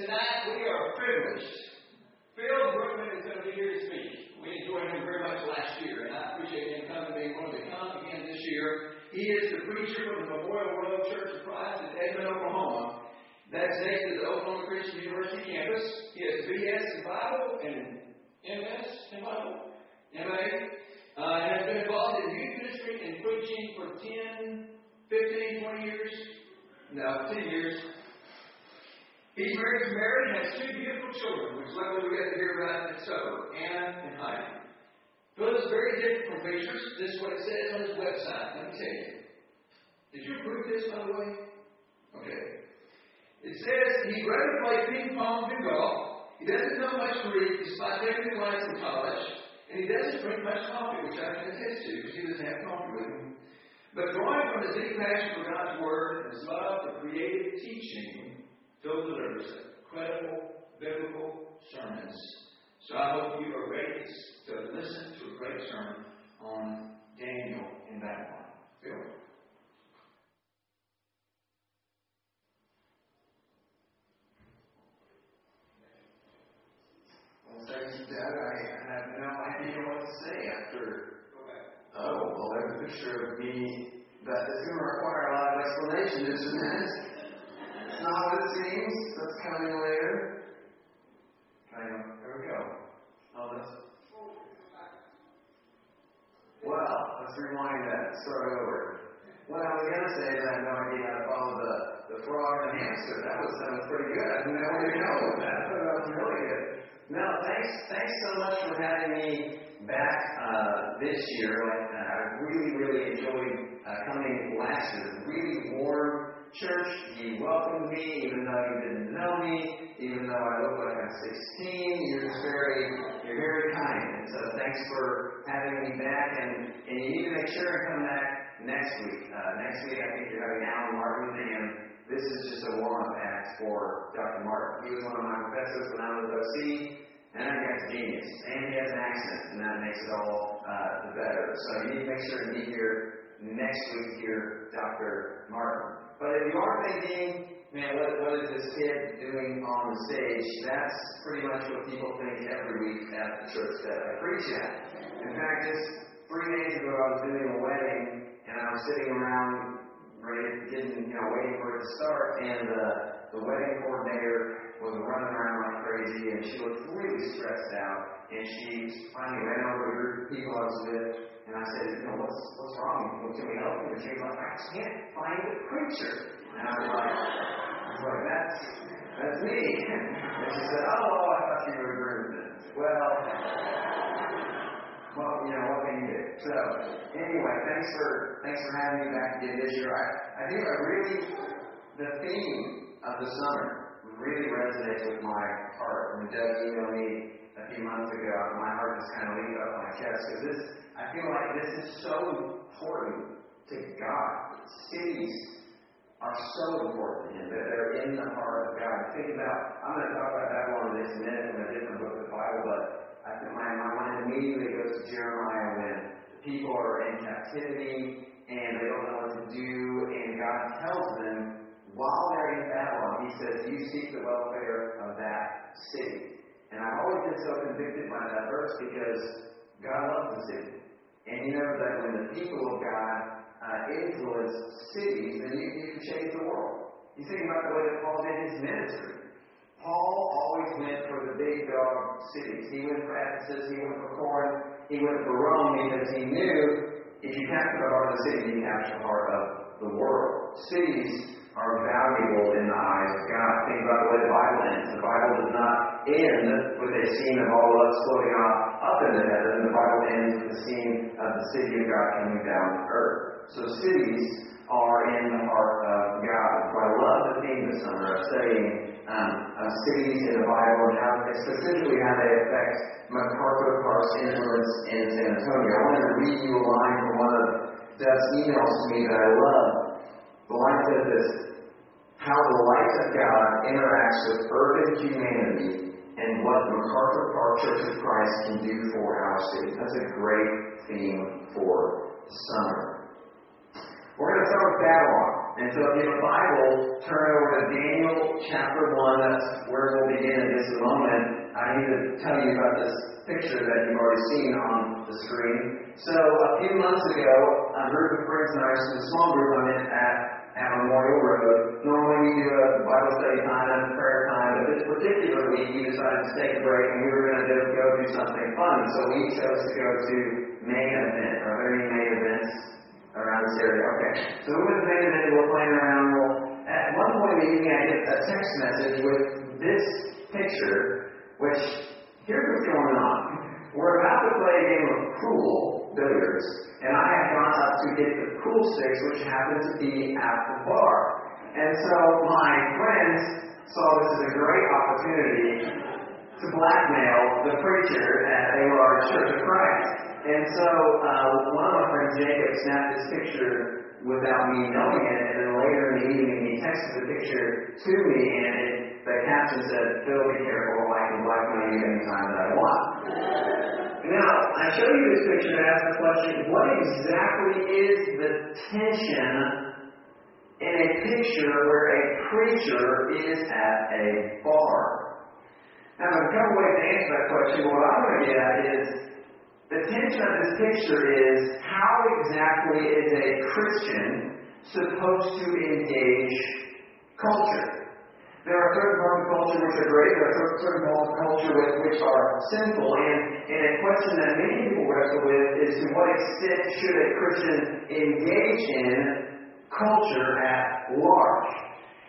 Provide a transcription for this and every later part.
tonight we are privileged. Phil Brookman is going to be here to speak. We enjoyed him very much last year, and I appreciate him coming, being willing to come again this year. He is the preacher from the Memorial Road Church of Christ in Edmond, Oklahoma. That's next to the Oklahoma Christian University campus. He has BS in Bible and MS in Bible, MA, uh, has been involved in youth ministry and preaching for 10, 15, 20 years. No, 10 years. He's married to Mary and has two beautiful children, which luckily we got to hear about at supper, Anna and Heidi. Phil is very different from preachers. This is what it says on his website. Let me tell you. Did you approve this, by the way? Okay. It says he'd rather play ping pong than golf. He doesn't know much to read despite taking a class in college. And he doesn't drink much coffee, which I can attest to because he doesn't have coffee with him. But drawing from his deep passion for God's Word and his love for creative teaching, Phil delivers credible biblical sermons. So I hope you are ready to listen to a great sermon on Daniel in Babylon. Phil. thank you, Dad. I have no idea what to say after. Oh, well, there's a picture of me that is going to require a lot of explanation, isn't it? Not what it seems. That's coming later. Of. There we go. Oh, that's. Well, let's rewind that. Start over. What I was going to say is I had no idea how to follow the, the frog and the hamster. That was, that was pretty good. I didn't know where to go with that. I thought that was really good. No, thanks, thanks so much for having me back uh, this year. Uh, I really, really enjoyed uh, coming last year. Really warm church. He welcomed me, even though you didn't know me, even though I look like I'm 16. You're just very, you're very kind. And so thanks for having me back. And, and you need to make sure and come back next week. Uh, next week, I think you're having Alan Martin and this is just a warm-up act for Dr. Martin. He was one of my professors when I was OC, and I guy's genius. And he has an accent, and that makes it all uh, the better. So you need to make sure to be here next week to hear Dr. Martin. But if you are thinking, man, what, what is this kid doing on the stage? That's pretty much what people think every week at the church that I preach at. In fact, just three days ago, I was doing a wedding, and I was sitting around ready, getting, you know, waiting for it to start, and uh, the wedding coordinator was running around like crazy, and she looked really stressed out. And she finally ran over to a group of people I was with, and I said, you know, what's what's wrong? Well, can we help you? And she was like, I can't find the preacher. And I was like, I was like, that's that's me. and she said, oh, I thought you were agreeing. Well well, you know, what can you do? So, anyway, thanks for thanks for having me back again this year. I, I think I really the theme of the summer really resonates with my heart. When Doug emailed me a few months ago, my heart just kind of leaped up my chest because this I feel like this is so important to God. Cities are so important to Him that they're in the heart of God. Think about I'm going to talk about Babylon in a minute from a different book of the Bible, but I think my, my mind immediately goes to Jeremiah when the people are in captivity and they don't know what to do, and God tells them while they're in Babylon, He says, You seek the welfare of that city. And I've always been so convicted by that verse because God loves the city. And you know that when the people of God uh, influence cities, then you, can change the world. You think about the way that Paul did his ministry. Paul always went for the big dog cities. He went for Ephesus, he went for Corinth, he went for Rome because he knew if you capture the heart of the city, you capture the heart of the world. Cities are valuable in the eyes of God. Think about the way the Bible ends. The Bible does not end with a scene of all of us floating off up into heaven. The Bible ends with the scene of the city of God coming down to earth. So cities are in the heart of God. So I love the theme this summer of studying um, of cities in the Bible and how specifically how they affect MacArthur Park's influence in San Antonio. I wanted to read you a line from one of Doug's emails to me that I love. The line says this How the light of God interacts with urban humanity and what MacArthur Park Church of Christ can do for our city. That's a great theme for the summer. We're going to start with Babylon. And so if you have a Bible, turn over to Daniel chapter 1. That's where we'll begin in just a moment. I need to tell you about this picture that you've already seen on the screen. So a few months ago, a group of friends and I, a small group I'm in at, at Memorial Road. Normally we do a Bible study time and prayer time, but this particular week we decided to take a break and we were going to go do something fun. So we chose to go to main event. Are there any main events around this area? Okay. So we went to main event we're playing around. Well, at one point in the evening I get a text message with this picture, which here's what's going on. We're about to play a game of pool billiards, and I had gone up to get the pool sticks, which happened to be at the bar. And so my friends saw this as a great opportunity to blackmail the preacher at a large Church of Christ. And so uh, one of my friends, Jacob, snapped this picture without me knowing it, and then later in the evening he texted the picture to me, and it, the caption said, Phil, be careful, I can blackmail you anytime that I want. Now, I show you this picture to ask the question, what exactly is the tension in a picture where a preacher is at a bar? Now, a couple ways to answer that question. What I'm going to get at is the tension of this picture is how exactly is a Christian supposed to engage culture? There are certain parts of culture which are great, there are certain parts of culture which, which are sinful, and, and a question that many people wrestle with is to what extent should a Christian engage in culture at large?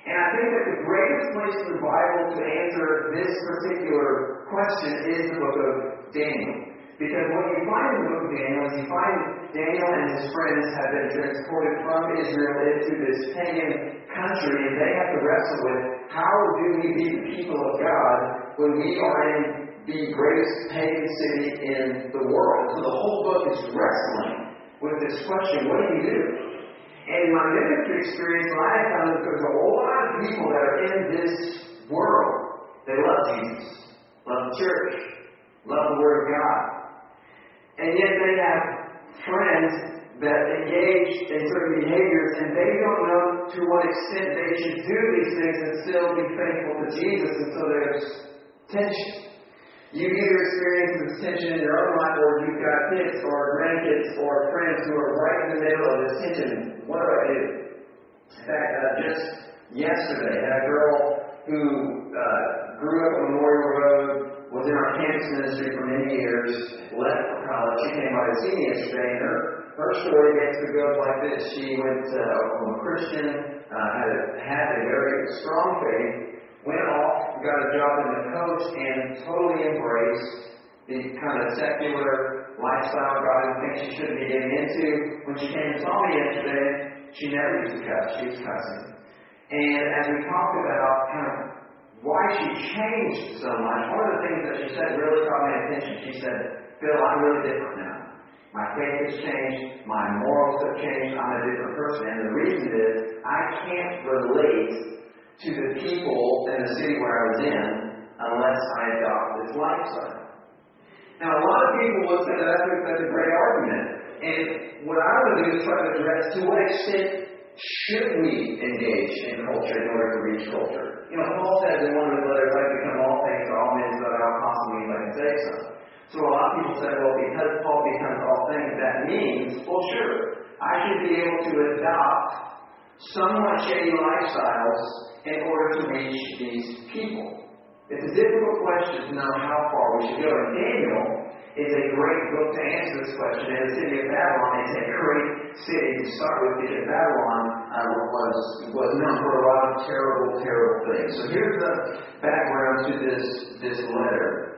And I think that the greatest place in the Bible to answer this particular question is the book of Daniel. Because what you find in the book of Daniel is you find Daniel and his friends have been transported from Israel into this pagan country, and they have to wrestle with how do we be the people of God when we are in the greatest pagan city in the world? So the whole book is wrestling with this question what do you do? And my ministry experience, I have found that there's a whole lot of people that are in this world. They love Jesus, love the church, love the Word of God. And yet they have friends that engage in certain behaviors and they don't know to what extent they should do these things and still be faithful to Jesus, and so there's tension. You've either experience this tension in your own life, or you've got kids or grandkids or friends who are right in the middle of this tension. What do I do? In fact, uh, just yesterday, I had a girl who uh, grew up on Memorial Road, was in our campus ministry for many years, left for college. She came by to see me yesterday, and her, her story basically goes like this. She went to Oklahoma Christian, uh, had, a, had a very strong faith, went off, got a job in the coast, and totally embraced the kind of secular lifestyle God didn't she shouldn't be getting into. When she came and saw me yesterday, she never used to cuss. She was cussing. And as we talked about kind of why she changed so much, one of the things that she said really caught my attention. She said, Phil, I'm really different now. My faith has changed. My morals have changed. I'm a different person. And the reason is I can't relate to the people in the city where I was in unless I adopt this lifestyle. Now, a lot of people will say that that's a, that's a great argument. And what I to do is try to address to what extent should we engage in culture in order to reach culture? You know, Paul says in one of his letters, I become all things to all men so that I'll I can say so. A lot of people say, well, because Paul becomes all things, that means, well, sure, I should be able to adopt somewhat shady lifestyles in order to reach these people. It's a difficult question to know how far we should go. And Daniel is a great book to answer this question. And the city of Babylon is a great city to start with because Babylon uh, was, was known for a lot of terrible, terrible things. So here's the background to this, this letter.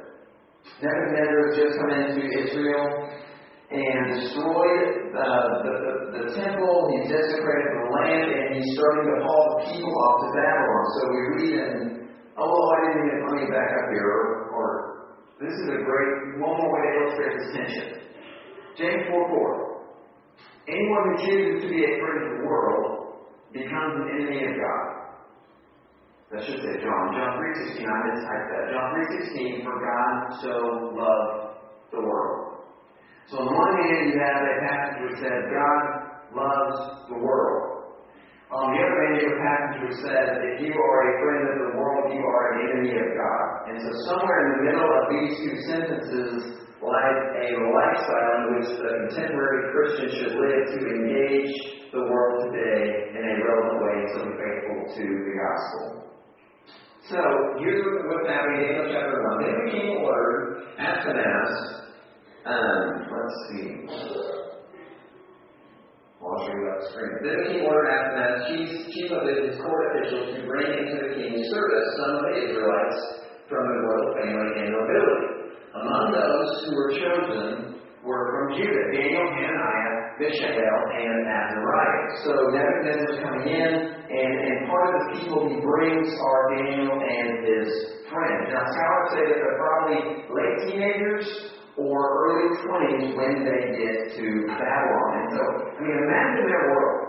Nebuchadnezzar has just come into Israel and destroyed uh, the, the, the temple. He's desecrated the land, and he's starting to haul the people off to Babylon. So we read in, oh, I didn't let me back up here, or, or this is a great, one more way to illustrate this tension. James 4 4. Anyone who chooses to be a friend of the world becomes an enemy of God. That should say John. John 3.16, I mistyped that. John 3.16, for God so loved the world. So on the one hand, you have a passage which says God loves the world. On the other hand, you have a passage which says, if you are a friend of the world, you are an enemy of God. And so somewhere in the middle of these two sentences lies a lifestyle in which the contemporary Christian should live to engage the world today in a relevant way so be faithful to the gospel. So, what's happening in Daniel chapter 1. Then we came order at Damascus. Um, let's see. I'll show you the screen. Then the king ordered Ashpenaz, chief, chief of his court officials, to bring into the king's service some of the Israelites from the royal family and nobility. Among those who were chosen were from Judah, Daniel, Hananiah, Mishael, and Azariah. So Nebuchadnezzar is coming in, and, and part of the people he brings are Daniel and his friends. Now, scholars say that they're probably late teenagers or early 20s when they get to Babylon. And so, I mean, imagine their world.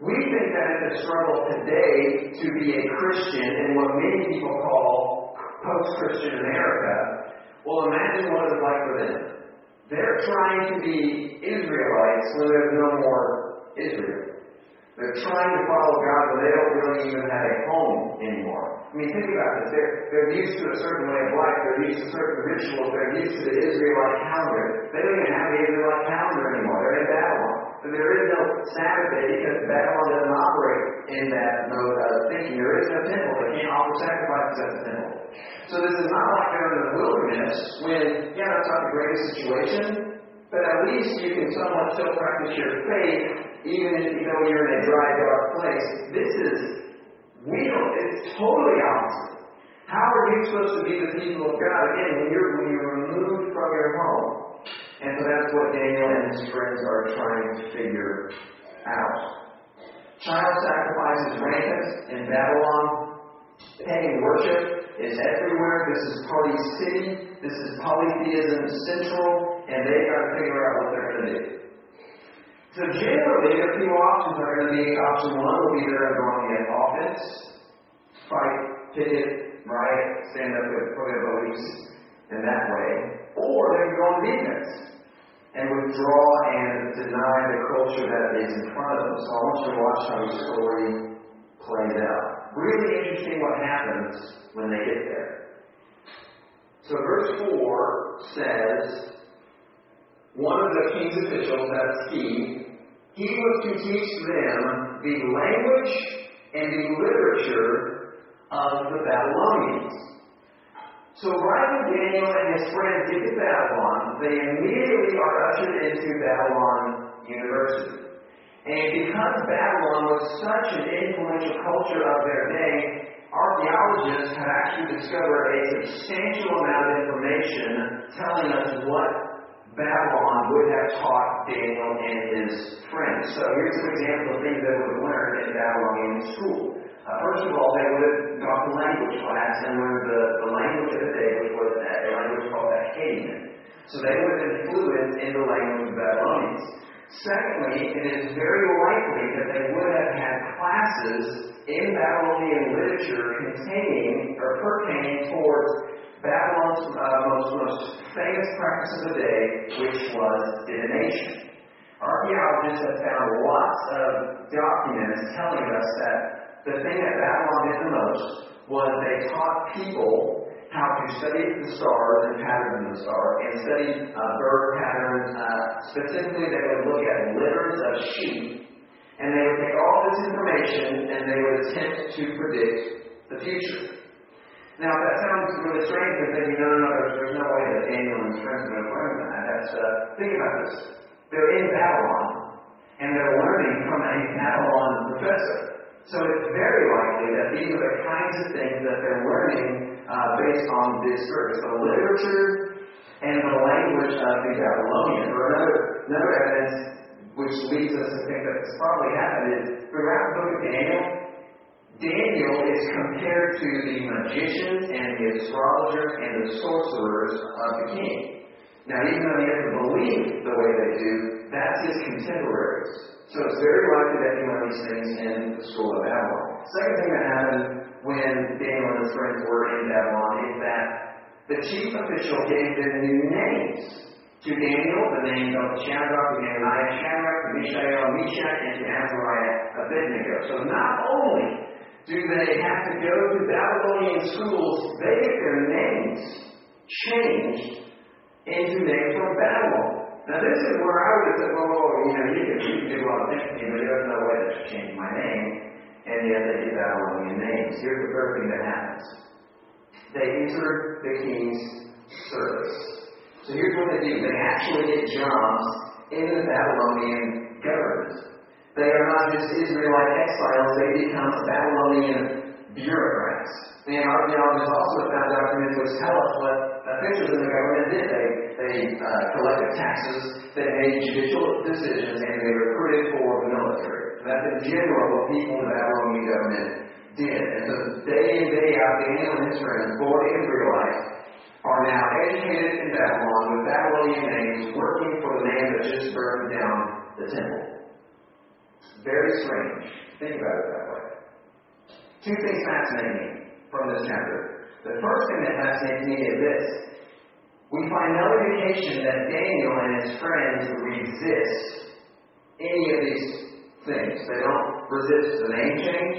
We think that it's a struggle today to be a Christian in what many people call post-Christian America. Well, imagine what it's like for them. They're trying to be Israelites when there's no more Israel. They're trying to follow God, but they don't really even have a home anymore. I mean, think about this. They're, they're used to a certain way of life. They're used to certain rituals. They're used to the Israelite calendar. They don't even have the Israelite calendar anymore. They're in Babylon. So there is no Sabbath day because Babylon doesn't operate in that mode thinking. There is no temple. They can't offer sacrifices at the temple. So this is not like they're in the wilderness when, yeah, that's not the greatest situation, but at least you can somewhat still practice your faith even if you know you're in a dry, dark place. This is, we don't, it's totally opposite. How are you supposed to be the people of God? Again, when you're, when you're removed from your home. And so that's what Daniel and his friends are trying to figure out. Child sacrifice is rampant in Babylon. Pagan worship is everywhere. This is party city. This is polytheism central. And they've got to figure out what they're going to do. So generally, the few options are going to be option one will be they're going to get offense, fight, picket, riot, stand up for their beliefs in that way, or they can go on defense and withdraw and deny the culture that is in front of them. So I want you to watch how the story plays out. Really interesting what happens when they get there. So verse 4 says, one of the king's officials, that's he, he was to teach them the language and the literature of the Babylonians. So right when Daniel and his friends get to Babylon, they immediately are ushered into Babylon University. And because Babylon was such an influential culture of their day, archaeologists have actually discovered a substantial amount of information telling us what Babylon would have taught Daniel and his friends. So here's some examples of things that would have learned in Babylonian school. First of all, they would have gone to language class and learned the, the language of the day, which was a language called Akkadian. So they would have been fluent in the language of Babylonians. Secondly, it is very likely that they would have had classes in Babylonian literature containing or pertaining towards Babylon's uh, most, most famous practice of the day, which was divination. Archaeologists have found lots of documents telling us that the thing that Babylon did the most was they taught people how to study the stars and patterns in the star and study uh, bird patterns. Uh, specifically, they would look at litters of sheep and they would take all this information and they would attempt to predict the future. Now, that sounds really strange because you know, no, no, there's, there's no way that Daniel and his friends to learn that. That's, uh, think about this. They're in Babylon and they're learning from a Babylon professor. So it's very likely that these are the kinds of things that they're learning uh, based on this verse. The literature and the language of the Babylonians. Or another, another evidence which leads us to think that this probably happened is throughout the book of Daniel, Daniel is compared to the magicians and the astrologers and the sorcerers of the king. Now, even though he doesn't believe the way they do, that's his contemporaries. So it's very likely that he learned these things in the school of Babylon. Second thing that happened when Daniel and his friends were in Babylon is that the chief official gave them new names. To Daniel, the names of Shadrach, Hananiah, Shadrach, Mishael, Meshach, and to Azariah, Abednego. So not only do they have to go to Babylonian schools, they get their names changed into names from Babylon. Now this is where I would have said, well, well you know, you can do of things, but there's no way to change my name. And yet they get Babylonian names. Here's the first thing that happens. They enter the king's service. So here's what they do. They actually get jobs in the Babylonian government. They are not just Israelite exiles, they become Babylonian bureaucrats. And archaeologists also found documents which tell us what officials in the government did. They, they uh, collected taxes, they made judicial decisions, and they recruited for the military. That's in general what people in the Babylonian government did. And so day in, day out, Daniel and his friends, born Israelites, are now educated in Babylon with Babylonian names, working for the man that just burned down the temple. Very strange. Think about it that way. Two things fascinate me from this chapter. The first thing that fascinates me is this. We find no indication that Daniel and his friends resist any of these things. They don't resist the name change.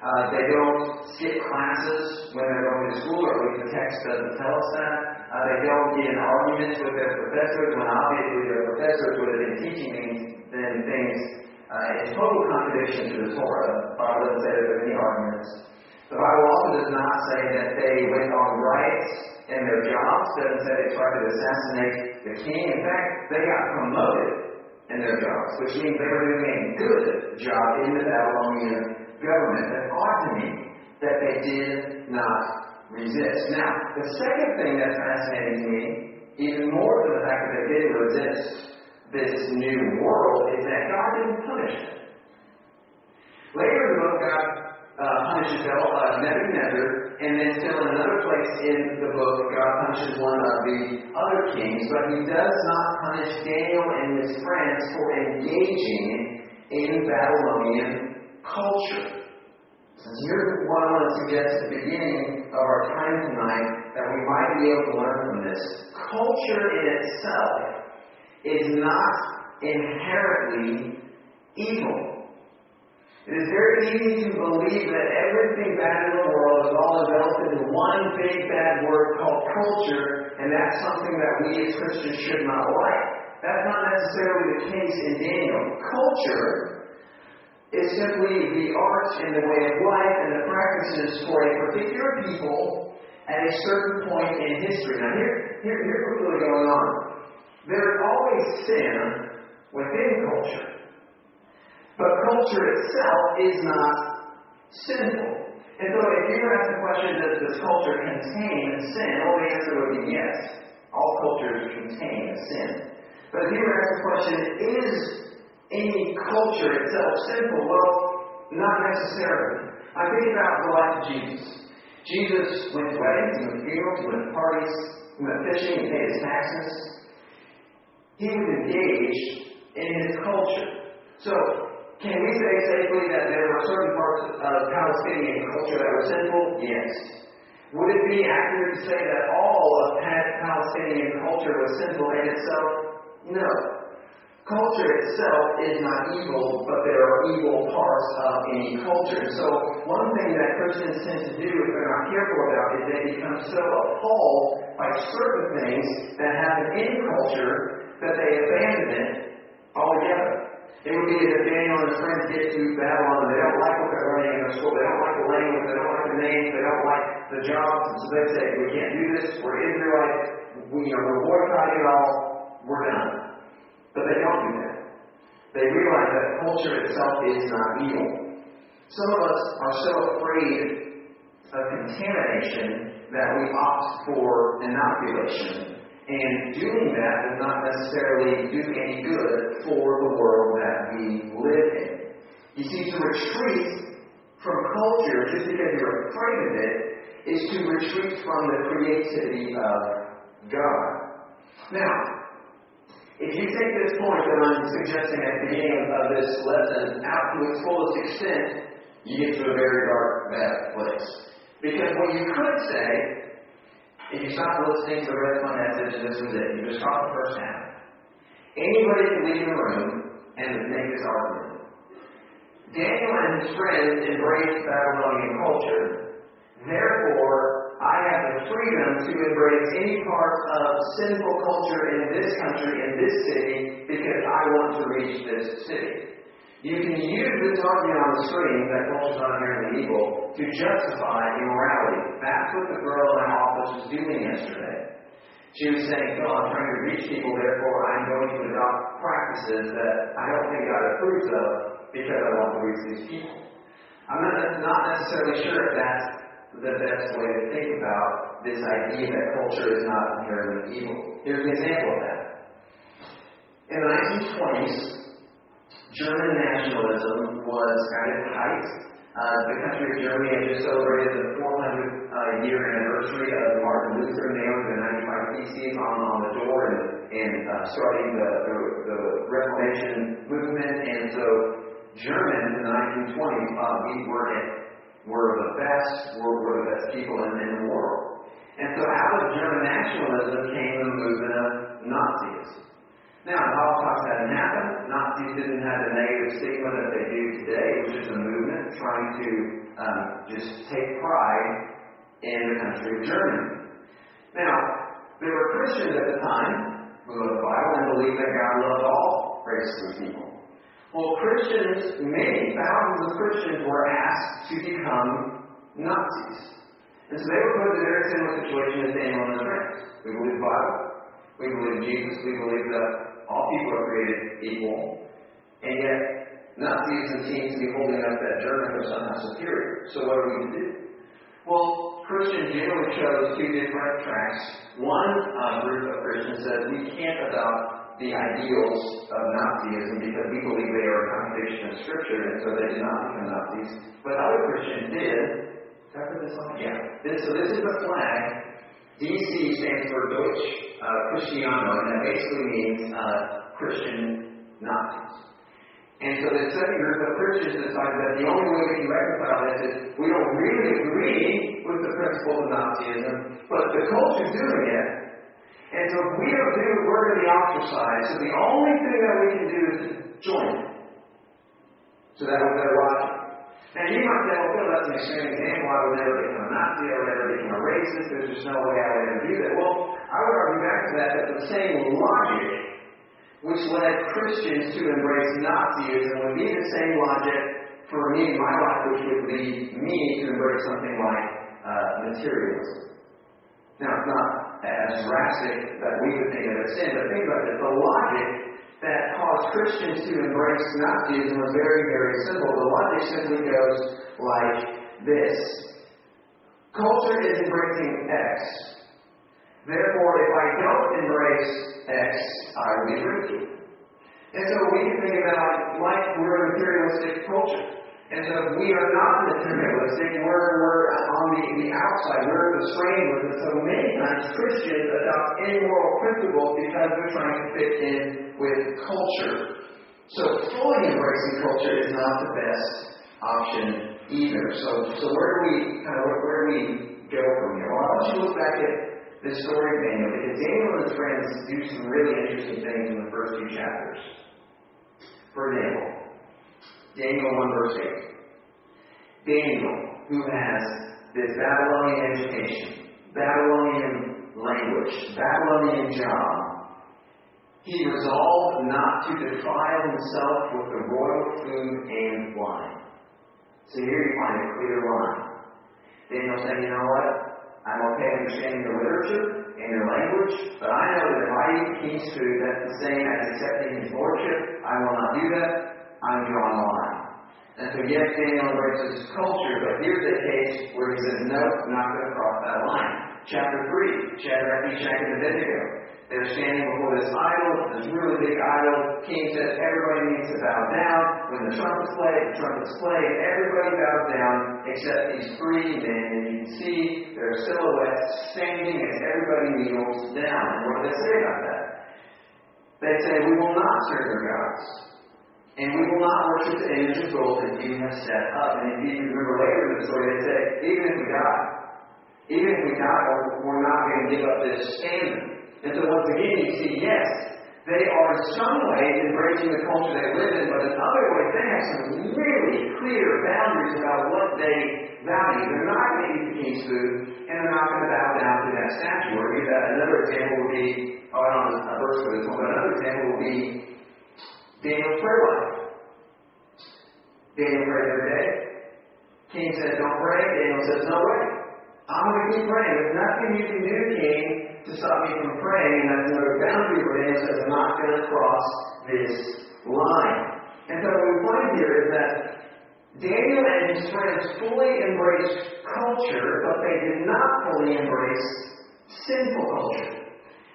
Uh, they don't skip classes when they're going to school, or at least the text doesn't tell us that. Uh, they don't get in arguments with their professors when obviously their professors would have been teaching them things uh, in total contradiction to the Torah. The Bible doesn't say there are any arguments. The Bible also does not say that they went on riots in their jobs. Doesn't they tried to assassinate the king. In fact, they got promoted in their jobs, which means they were doing a good job in the Babylonian government. That's odd to me that they did not resist. Now, the second thing that's fascinating me, even more than the fact that they did resist this new world, is that God didn't punish them. Later in the book, God uh, punishes uh, Nebuchadnezzar, and then still in another place in the book, God punishes one of the other kings, but he does not punish Daniel and his friends for engaging in Babylonian culture. And here's what I want to suggest at the beginning of our time tonight that we might be able to learn from this. Culture in itself is not inherently evil. It is very easy to believe that everything bad in the world is all enveloped into one big bad word called culture, and that's something that we as Christians should not like. That's not necessarily the case in Daniel. Culture is simply the art and the way of life and the practices for a particular people at a certain point in history. Now, here, here, here's what's really going on. There is always sin within culture. But culture itself is not sinful. And so if you were asked the question, does this culture contain sin? Well, the answer would be yes. All cultures contain sin. But if you were asked the question, is any culture itself sinful? Well, not necessarily. I think about the life of Jesus. Jesus went to weddings, he went to funerals, he went to parties, he went fishing, he paid his taxes. He was engaged in his culture. So, can we say safely that there were certain parts of Palestinian culture that were sinful? Yes. Would it be accurate to say that all of Palestinian culture was sinful in itself? No. Culture itself is not evil, but there are evil parts of any culture. So, one thing that Christians tend to do if they're not careful about is they become so appalled by certain things that happen in culture that they abandon it altogether. It would be if Daniel and his friends get to Babylon and they don't like what they're learning in their school. They don't like the language. They don't like the names. They don't like the jobs. And so they say, we can't do this. We're Israelites. We, you know, we're boycotting it all. We're done. But they don't do that. They realize that culture itself is not evil. Some of us are so afraid of contamination that we opt for inoculation. And doing that does not necessarily do any good for the world that we live in. You see, to retreat from culture just because you're afraid of it is to retreat from the creativity of God. Now, if you take this point that I'm suggesting at the beginning of this lesson out to its fullest extent, you get to a very dark, bad place. Because what you could say If you stop listening to of my message, this was it. You just caught the first half. Anybody can leave the room and make this argument. Daniel and his friends embraced Babylonian culture. Therefore, I have the freedom to embrace any part of sinful culture in this country, in this city, because I want to reach this city. You can use this argument on the screen that culture is not inherently evil to justify immorality. That's what the girl in office was doing yesterday. She was saying, "Oh, I'm trying to reach people, therefore I'm going to adopt practices that I don't think God approves of because I want to reach these people. I'm not, not necessarily sure if that's the best way to think about this idea that culture is not inherently evil. Here's an example of that. In the 1920s, German nationalism was at its height. Uh, the country of Germany had just celebrated the 400 uh, year anniversary of Martin Luther nailing the 95 Theses on, on the door and, and uh, starting the, the, the, Reformation movement. And so Germans in the 1920s thought we were, were the best, were, were the best people in, in the world. And so out of German nationalism came the movement of Nazism. Now, the Holocaust hadn't happened. Nazis didn't have the negative stigma that they do today. It was just a movement trying to um, just take pride in the country of Germany. Now, there were Christians at the time who loved the Bible and believed that God loved all races of people. Well, Christians, many thousands of Christians were asked to become Nazis. And so they were put in a very similar situation as Daniel and his friends. We believe the Bible. We believe Jesus. We believe that all people are created equal, and yet Nazism seems to be holding up that Germans are somehow superior. So what are we to do? Well, Christians generally chose two different tracks. One uh, group of Christians says we can't adopt the ideals of Nazism because we believe they are a contradiction of Scripture, and so they did not become Nazis. But other Christians did. Did I put this on? Yeah. This, so this is the flag. DC stands for Deutsch uh, Cristiano, and that basically means uh, Christian Nazis. And so the second group of Christians decided that the only way we can reconcile this is we don't really agree with the principle of Nazism, but the culture's doing it. And so if we don't do we're going to be ostracized. So the only thing that we can do is join it. So that was their logic. Now you might say, well, that's an extreme example. I would never become a Nazi. I would never become a racist. There's just no way I would ever do that. Well, I would argue back to that that the same logic which led Christians to embrace Nazism would be the same logic for me in my life, which would lead me to embrace something like uh, materialism. Now, it's not as drastic that we would think of as sin, but think about it. The logic that caused Christians to embrace Nazism was very, very simple. The logic simply goes like this Culture is embracing X. Therefore, if I don't embrace X, I will be ridiculed. And so we can think about like we're a materialistic culture. And so we are not materialistic, we're, we're on the, the outside, we're the with And so many times Christians adopt immoral principles because they're trying to fit in with culture. So fully embracing culture is not the best option either. So, so where do we kind of where do we go from here? Well, I want you to look back at the story of Daniel because Daniel and his friends do some really interesting things in the first few chapters. For example, Daniel 1 verse 8. Daniel, who has this Babylonian education, Babylonian language, Babylonian job, he resolved not to defile himself with the royal food and wine. So here you find a clear line. Daniel saying, you know what? I'm okay understanding the literature and your language, but I know that if I eat king's food, that's the same as accepting his lordship. I will not do that. I'm a line. And so, yes, Daniel embraces culture, but here's a case where he says, no, not going to cross that line. Chapter 3, Shadrach, Meshach, and Abednego. They're standing before this idol, this really big idol. King says everybody needs to bow down. When the trumpets play, the trumpets play, everybody bows down except these three men. And you can see their silhouettes standing as everybody kneels down. And what do they say about that? They say, We will not serve your gods. And we will not worship the image of gold that you have set up. And if you remember later in the story, they say, Even if we die, Even if we die, we're not going to give up this standard. And so once again, you see, yes, they are in some ways embracing the culture they live in, but in other ways, they have some really clear boundaries about what they value. They're not going to eat the king's food, and they're not going to bow down to that statue. Or another example would be, oh, I don't know a verse for this one, but another example would be Daniel's prayer life. Daniel prayed every day. King said, don't pray. Daniel says, no way. I'm going to keep praying. There's nothing you can do, King, to stop me from praying. And that's another boundary where Daniel says, I'm not going to cross this line. And so what we find here is that Daniel and his friends fully embraced culture, but they did not fully embrace sinful culture.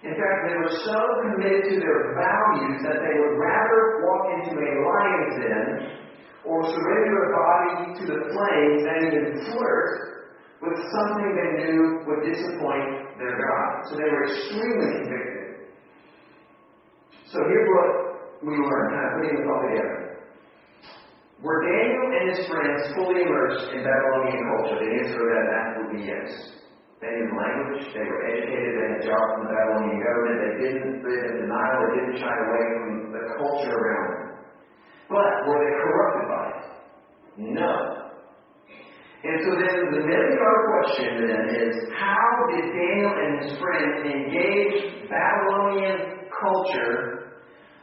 In fact, they were so committed to their values that they would rather walk into a lion's den or surrender a body to the flames than even flirt with something they knew would disappoint their God. So they were extremely convicted. So here's what we learned, kind of putting this all together. Were Daniel and his friends fully immersed in Babylonian culture? The answer to that would be yes. They knew language, they were educated, they had jobs in the Babylonian government, they didn't live in denial, they didn't shy away from the culture around them. But were they corrupted by it? No. And so then the million dollar question then is how did Daniel and his friends engage Babylonian culture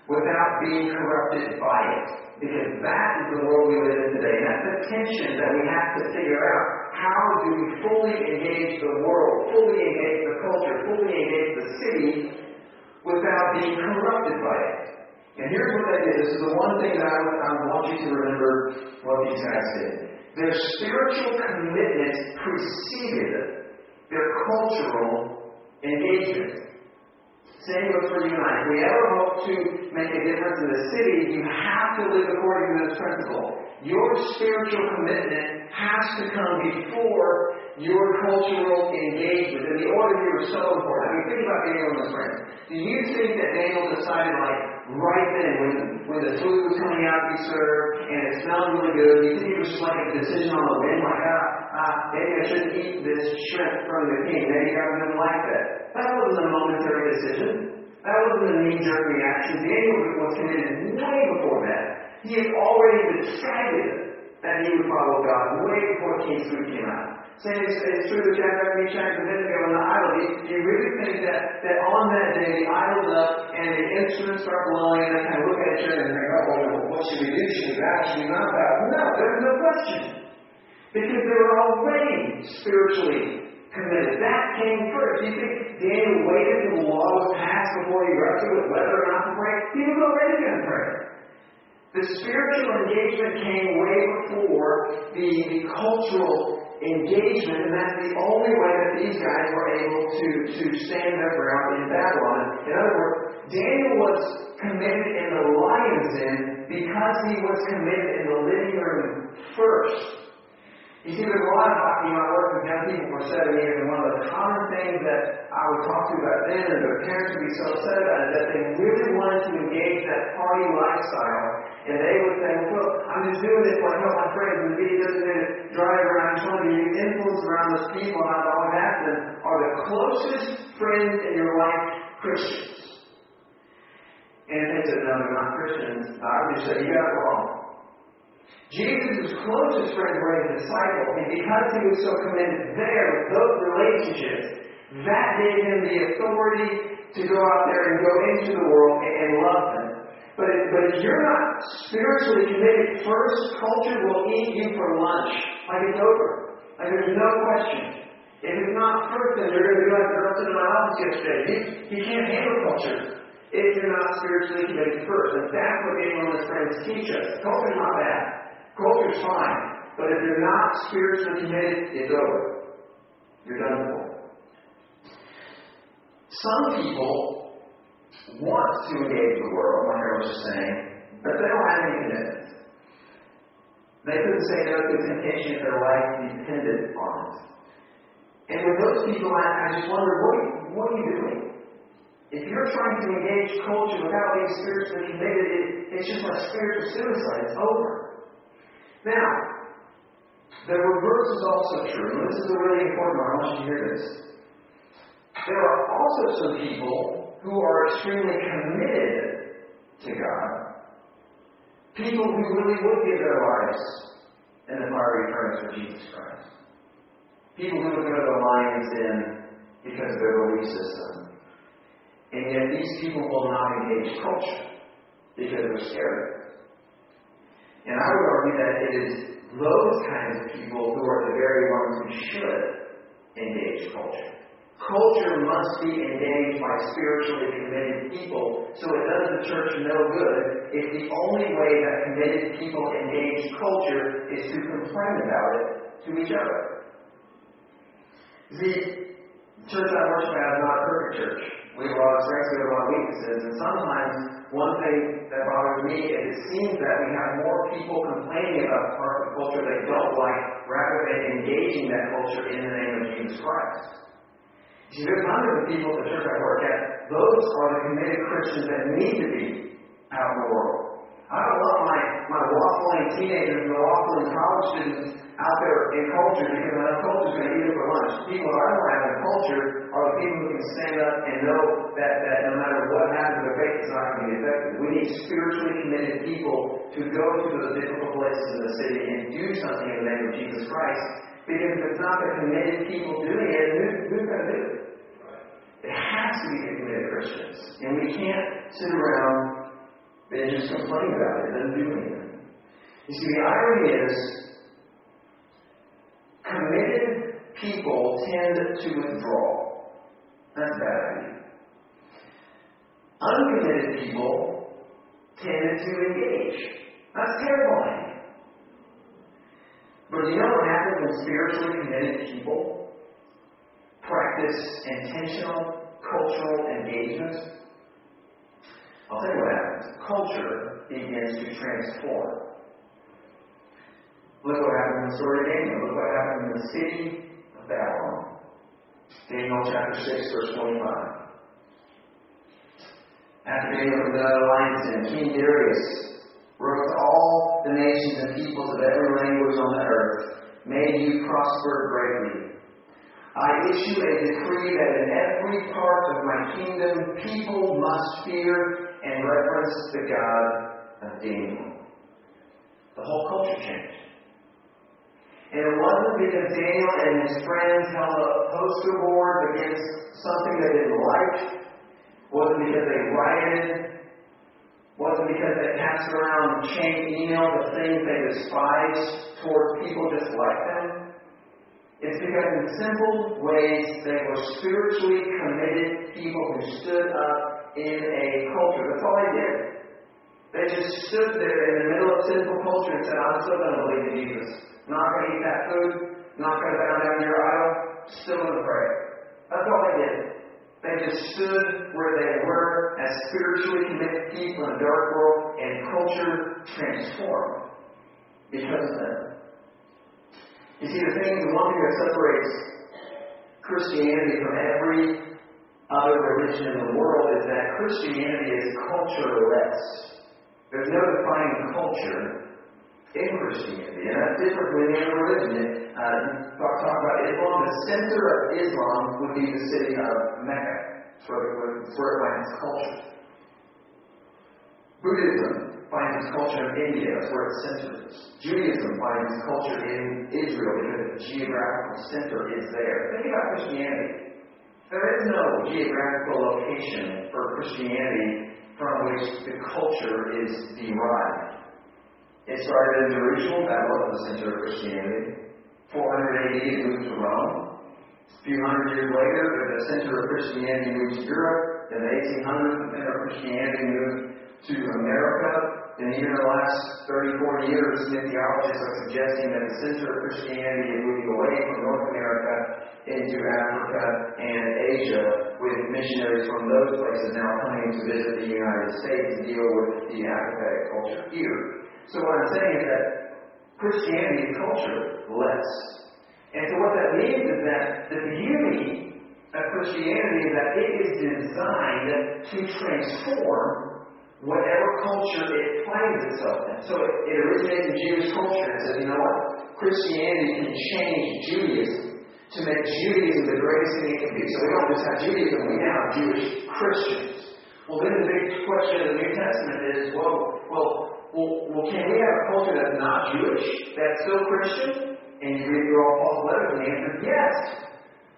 without being corrupted by it? Because that is the world we live in today. And That's the tension that we have to figure out. How do we fully engage the world, fully engage the culture, fully engage the city without being corrupted by it? And here's what they did. This is the one thing that I, I want you to remember what these guys did. Their spiritual commitment preceded their cultural engagement. Same goes for you and I. If we ever hope to make a difference in the city, you have to live according to this principle. Your spiritual commitment has to come before your cultural engagement. And the order here is so important. I mean, think about Daniel and his friends. Do you think that Daniel decided, like, right then, when, when the food was coming out to be served and it smelled really good, do you think it was just like a decision on the whim, like, ah, ah, maybe I shouldn't eat this shrimp from the king. Maybe God didn't like that. That wasn't a momentary decision. That wasn't a knee-jerk reaction. Daniel was committed way before that. He had already decided that he would follow God way before King's food came out. Same is, is true with Shadrach, Meshach, and Abednego and the idol. Do you really think that, that on that day the idol's up and the instruments start blowing and they kind of look at each other and think, oh, well, what should we do? Should we bow? Should we not bow? No, there's no question. Because they were already spiritually committed. That came first. You think Daniel waited until the law was passed before he wrestled with whether or not to pray? He was already going to pray. The spiritual engagement came way before the, the cultural engagement, and that's the only way that these guys were able to, to stand their ground in Babylon. In other words, Daniel was committed in the lion's den because he was committed in the living room first. You see, there's a lot of talking about work with young people for seven years, and one of the common things that I would talk to about then, and their parents would be so upset about is that they really wanted to engage that party lifestyle. And they would say, well, look, I'm just doing this like help my friends, and video doesn't mean drive around. I want to be around those people, and I've always asked them, are the closest friends in your life Christians? And they said, no, they're not Christians. I would just say, you got it wrong. Jesus' closest friends were his disciples, and because he was so committed there with those relationships, that gave him the authority to go out there and go into the world and, and love them. But if, but if you're not spiritually committed, first culture will eat you for lunch. Like it's over. Like there's no question. If it's not first, then you're going to be like the sitting in my office yesterday. He can't handle culture if you're not spiritually committed first. And that's what being on his friends teach us. Culture's not bad. Culture's fine. But if you're not spiritually committed, it's over. You're done for. Some people want to engage the world, like I was just saying, but they don't have any commitment. They couldn't say no to temptation if their life depended on it. And with those people, I, I just wonder, what, what are you doing? If you're trying to engage culture without being spiritually committed, it, it's just like spiritual suicide. It's over. Now, The reverse is also true. And this is a really important one. I want you to hear this. There are also some people who are extremely committed to God. People who really would give their lives in the fiery furnace for Jesus Christ. People who would go to the lion's den because of their belief system. And yet these people will not engage culture because they're scared. And I would argue that it is those kinds of people who are the very ones who should engage culture. Culture must be engaged by spiritually committed people, so it does the church no good if the only way that committed people engage culture is to complain about it to each other. The church I worship at is not a perfect church. We have a lot of strengths, we have a lot of weaknesses, and sometimes one thing that bothers me is it seems that we have more people complaining about the part of the culture they don't like rather than engaging that culture in the name of Jesus Christ. See, there's hundreds of people at the church I work at. Those are the committed Christians that need to be out in the world. I don't want my, my waffling teenagers and waffling college students out there in culture because I know culture's going to eat it for lunch. People I to have in culture are the people who can stand up and know that, that no matter what happens, their faith is not going to be affected. We need spiritually committed people to go to those difficult places in the city and do something in the name of Jesus Christ. Because if it's not the committed people doing it, who, who's going to do it? It has to be the committed Christians. And we can't sit around and just complain about it. Doesn't do anything. You see, the irony is committed people tend to withdraw. That's bad. Uncommitted people tend to engage. That's terrifying. But you know what happens when spiritually committed people practice intentional cultural engagement? I'll tell you what happens. Culture begins to transform. Look what happened in the story of Daniel. Look what happened in the city of Babylon. Daniel chapter 6, verse 25. After out of lion's den, King Darius wrote to all the nations and peoples of every language on the earth, May you prosper greatly. I issue a decree that in every part of my kingdom people must fear and reverence the God of Daniel. The whole culture changed. And it wasn't because Daniel and his friends held up poster boards against something they didn't like. It wasn't because they rioted. Wasn't because they passed around chain email the things they despised toward people just like them. It's because in simple ways they were spiritually committed people who stood up in a culture. That's all they did. They just stood there in the middle of sinful culture and said, I'm still going to believe in Jesus. Not going to eat that food. Not going to bow down to your idol. Still going to pray. That's all they did. They just stood where they were as spiritually committed people in a dark world, and culture transformed because of them. You see, the thing, the one thing that separates Christianity from every other religion in the world is that Christianity is cultureless. There's no defining culture in Christianity, and that's different from any other religion. Uh, talk, talk about Islam. The center of Islam would be the city of Mecca. It's where, it finds its culture. Buddhism finds its culture in India. That's where its center is. Judaism finds its culture in Israel because the geographical center is there. Think about Christianity. There is no geographical location for Christianity from which the culture is derived. It started in Jerusalem, that was the center of Christianity. 400 AD, it moved to Rome. A few hundred years later, the center of Christianity moved to Europe. In the 1800s, the center of Christianity moved to America. And even in the last 30, 40 years, many theologists are suggesting that the center of Christianity is moving away from North America into Africa and Asia, with missionaries from those places now coming to visit the United States to deal with the apathetic culture here. So what I'm saying is that Christianity and culture cultureless. And so what that means is that the beauty of Christianity is that it is designed to transform whatever culture it finds itself in. So it, it originates in Jewish culture and says, you know what? Christianity can change Judaism to make Judaism the greatest thing it can be. So we don't just have Judaism, we now have Jewish Christians. Well, then the big question of the New Testament is, well, well, well, well can we have a culture that's not Jewish, that's still Christian? And you read through all Paul's letters, and the answer is yes.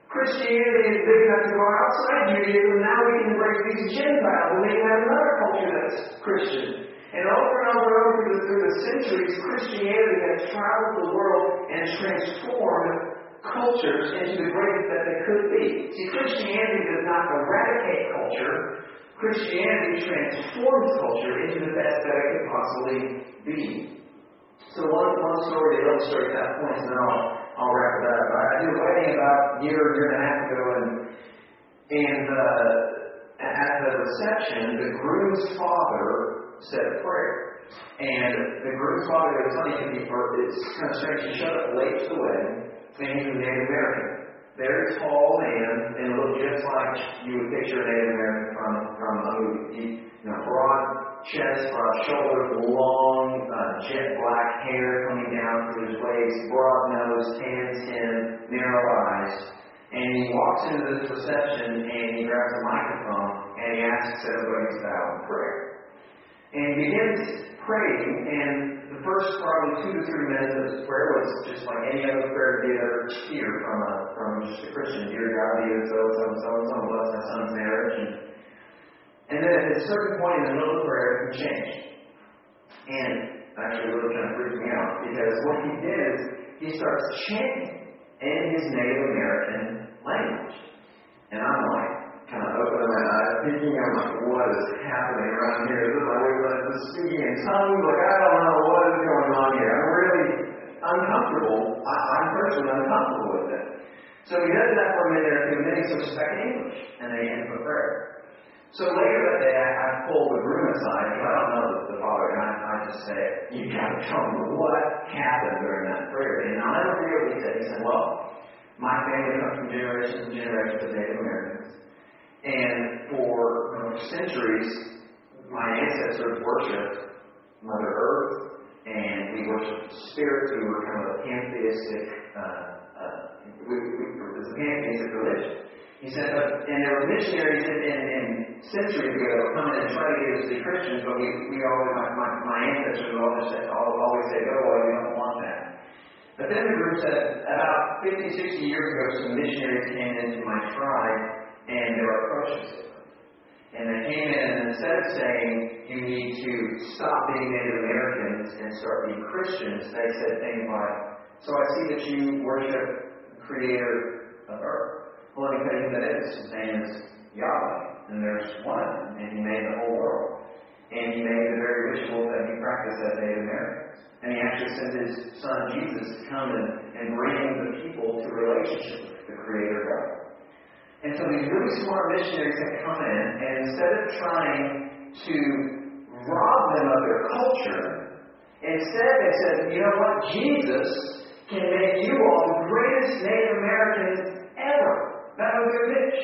Christianity is big enough to go outside Judaism. Now we can embrace these Gentiles, and they have another culture that's Christian. And over and over and over through the, through the centuries, Christianity has traveled the world and transformed cultures into the greatest that they could be. See, Christianity does not eradicate culture. Christianity transforms culture into the best that it could possibly be. So one, one story to illustrate that point, and then I'll, I'll wrap it up. I did a wedding about a year, year and a half ago, and, and uh, at the reception, the groom's father said a prayer. And the groom's father, it was funny it's kind of strange, he showed up late to the wedding, and he was Native American. Very tall man, and looked just like you would picture a Native American from, from a movie. He, you know, broad chest, broad shoulders, long, uh, jet black hair coming down through his waist, broad nose, tan skin, narrow eyes. And he walks into this reception and he grabs a microphone and he asks everybody to bow in prayer. And he begins praying, and the first probably two to three minutes of his prayer was just like any other prayer you ever hear from a from just a Christian. Dear God, be with so so so so bless my son's marriage. And, and then at a certain point in the middle of the prayer, he changed. And actually really kind of freaked me out because what he did is he starts chanting in his Native American language. And I'm like, kind of opening my eyes, thinking, I'm like, what is happening around here? This is like, this speaking in tongues, like, I don't know what is going on here. I'm really uncomfortable. I, I'm personally uncomfortable with it. So he does that for a minute or two, and then he starts back English, and they end with prayer. So later that day, I, I pull the groom aside, because I don't know the, the father, and I, I just say, you got to tell me what happened during that prayer. And I'll never forget what he said. He said, well, my family comes from generations and generations of Native Americans. And for centuries, my ancestors worshipped Mother Earth, and we worshipped spirits. We were kind of a pantheistic, uh, uh, we, we, it was a pantheistic religion. He said, but, and there were missionaries in, in, in centuries ago in and try to get us to be Christians, but we, we always, my, my, my ancestors always say, always say, go away, we don't want that. But then the group said, about 50, 60 years ago, some missionaries came into my tribe, and there are to. And they came in, and instead of saying, you need to stop being Native Americans and start being Christians, they said things like, so I see that you worship the creator of earth. Well, let me tell you who that is. His name is Yahweh, and there's one, and He made the whole world. And He made the very rituals that He practiced as Native Americans. And He actually sent His Son Jesus to come and, and bring the people to relationship with the Creator God. And so these really smart missionaries have come in, and instead of trying to rob them of their culture, instead they said, you know what? Jesus can make you all the greatest Native Americans ever. That was their pitch.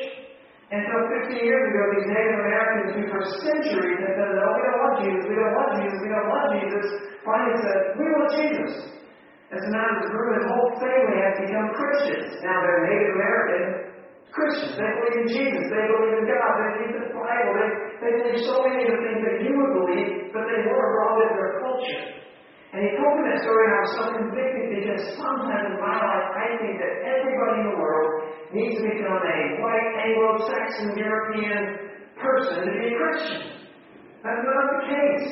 And so 50 years ago, these Native Americans who for centuries had said, no, we don't want Jesus, we don't want Jesus, we don't want Jesus, finally said, we want Jesus. And so now this this whole family has become Christians. Now they're Native American Christians. They believe in Jesus. They believe in God. They believe in the Bible. They, they believe so many of the things that you would believe, but they were robbed of their culture. And he told me that story, and I was so convicted because sometimes in my life I think that everybody in the world needs to become a white Anglo-Saxon European person to be a Christian. That's not the case.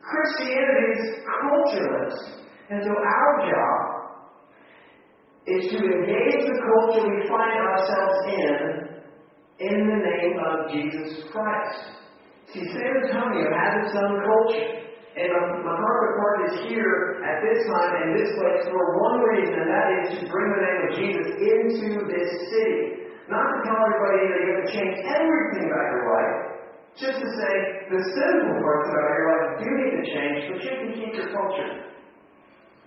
Christianity is cultureless. And so our job is to engage the culture we find ourselves in in the name of Jesus Christ. See, San Antonio has its own culture. And MacArthur Park is here at this time and this place for one reason, and that is to bring the name of Jesus into this city. Not to tell everybody that you have to change everything about your life, just to say the sinful parts about your life do need to change, but you can keep your culture.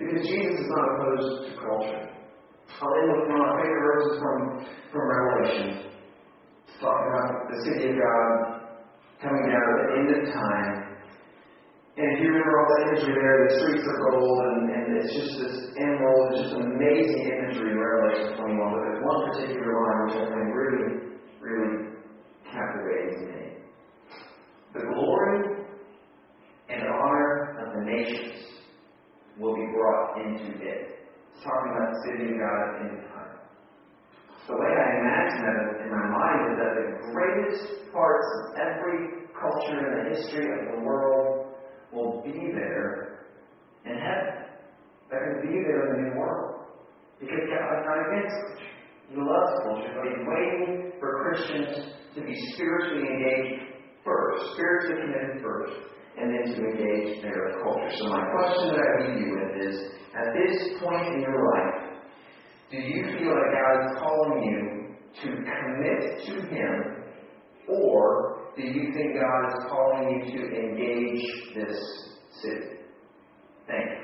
Because Jesus is not opposed to culture. I'll end with one of my favorite verses from, from Revelation. It's talking about the city of God coming down at the end of time And if you remember all that imagery there, the streets are gold, and, and it's just this emerald, it's just amazing imagery in Revelation 21. But there's one particular line which I find really, really captivating to me. The glory and honor of the nations will be brought into it. Talking about the city of God in time. The way I imagine that in my mind is that the greatest parts of every culture in the history of the world will be there in heaven. They're be there in the new world. Because God's not against culture. He loves culture, but He's waiting for Christians to be spiritually engaged first, spiritually committed first, and then to engage their culture. So my question that I leave you with is, at this point in your life, do you feel like God is calling you to commit to Him, or do you think God is calling you to engage this city? Thank you.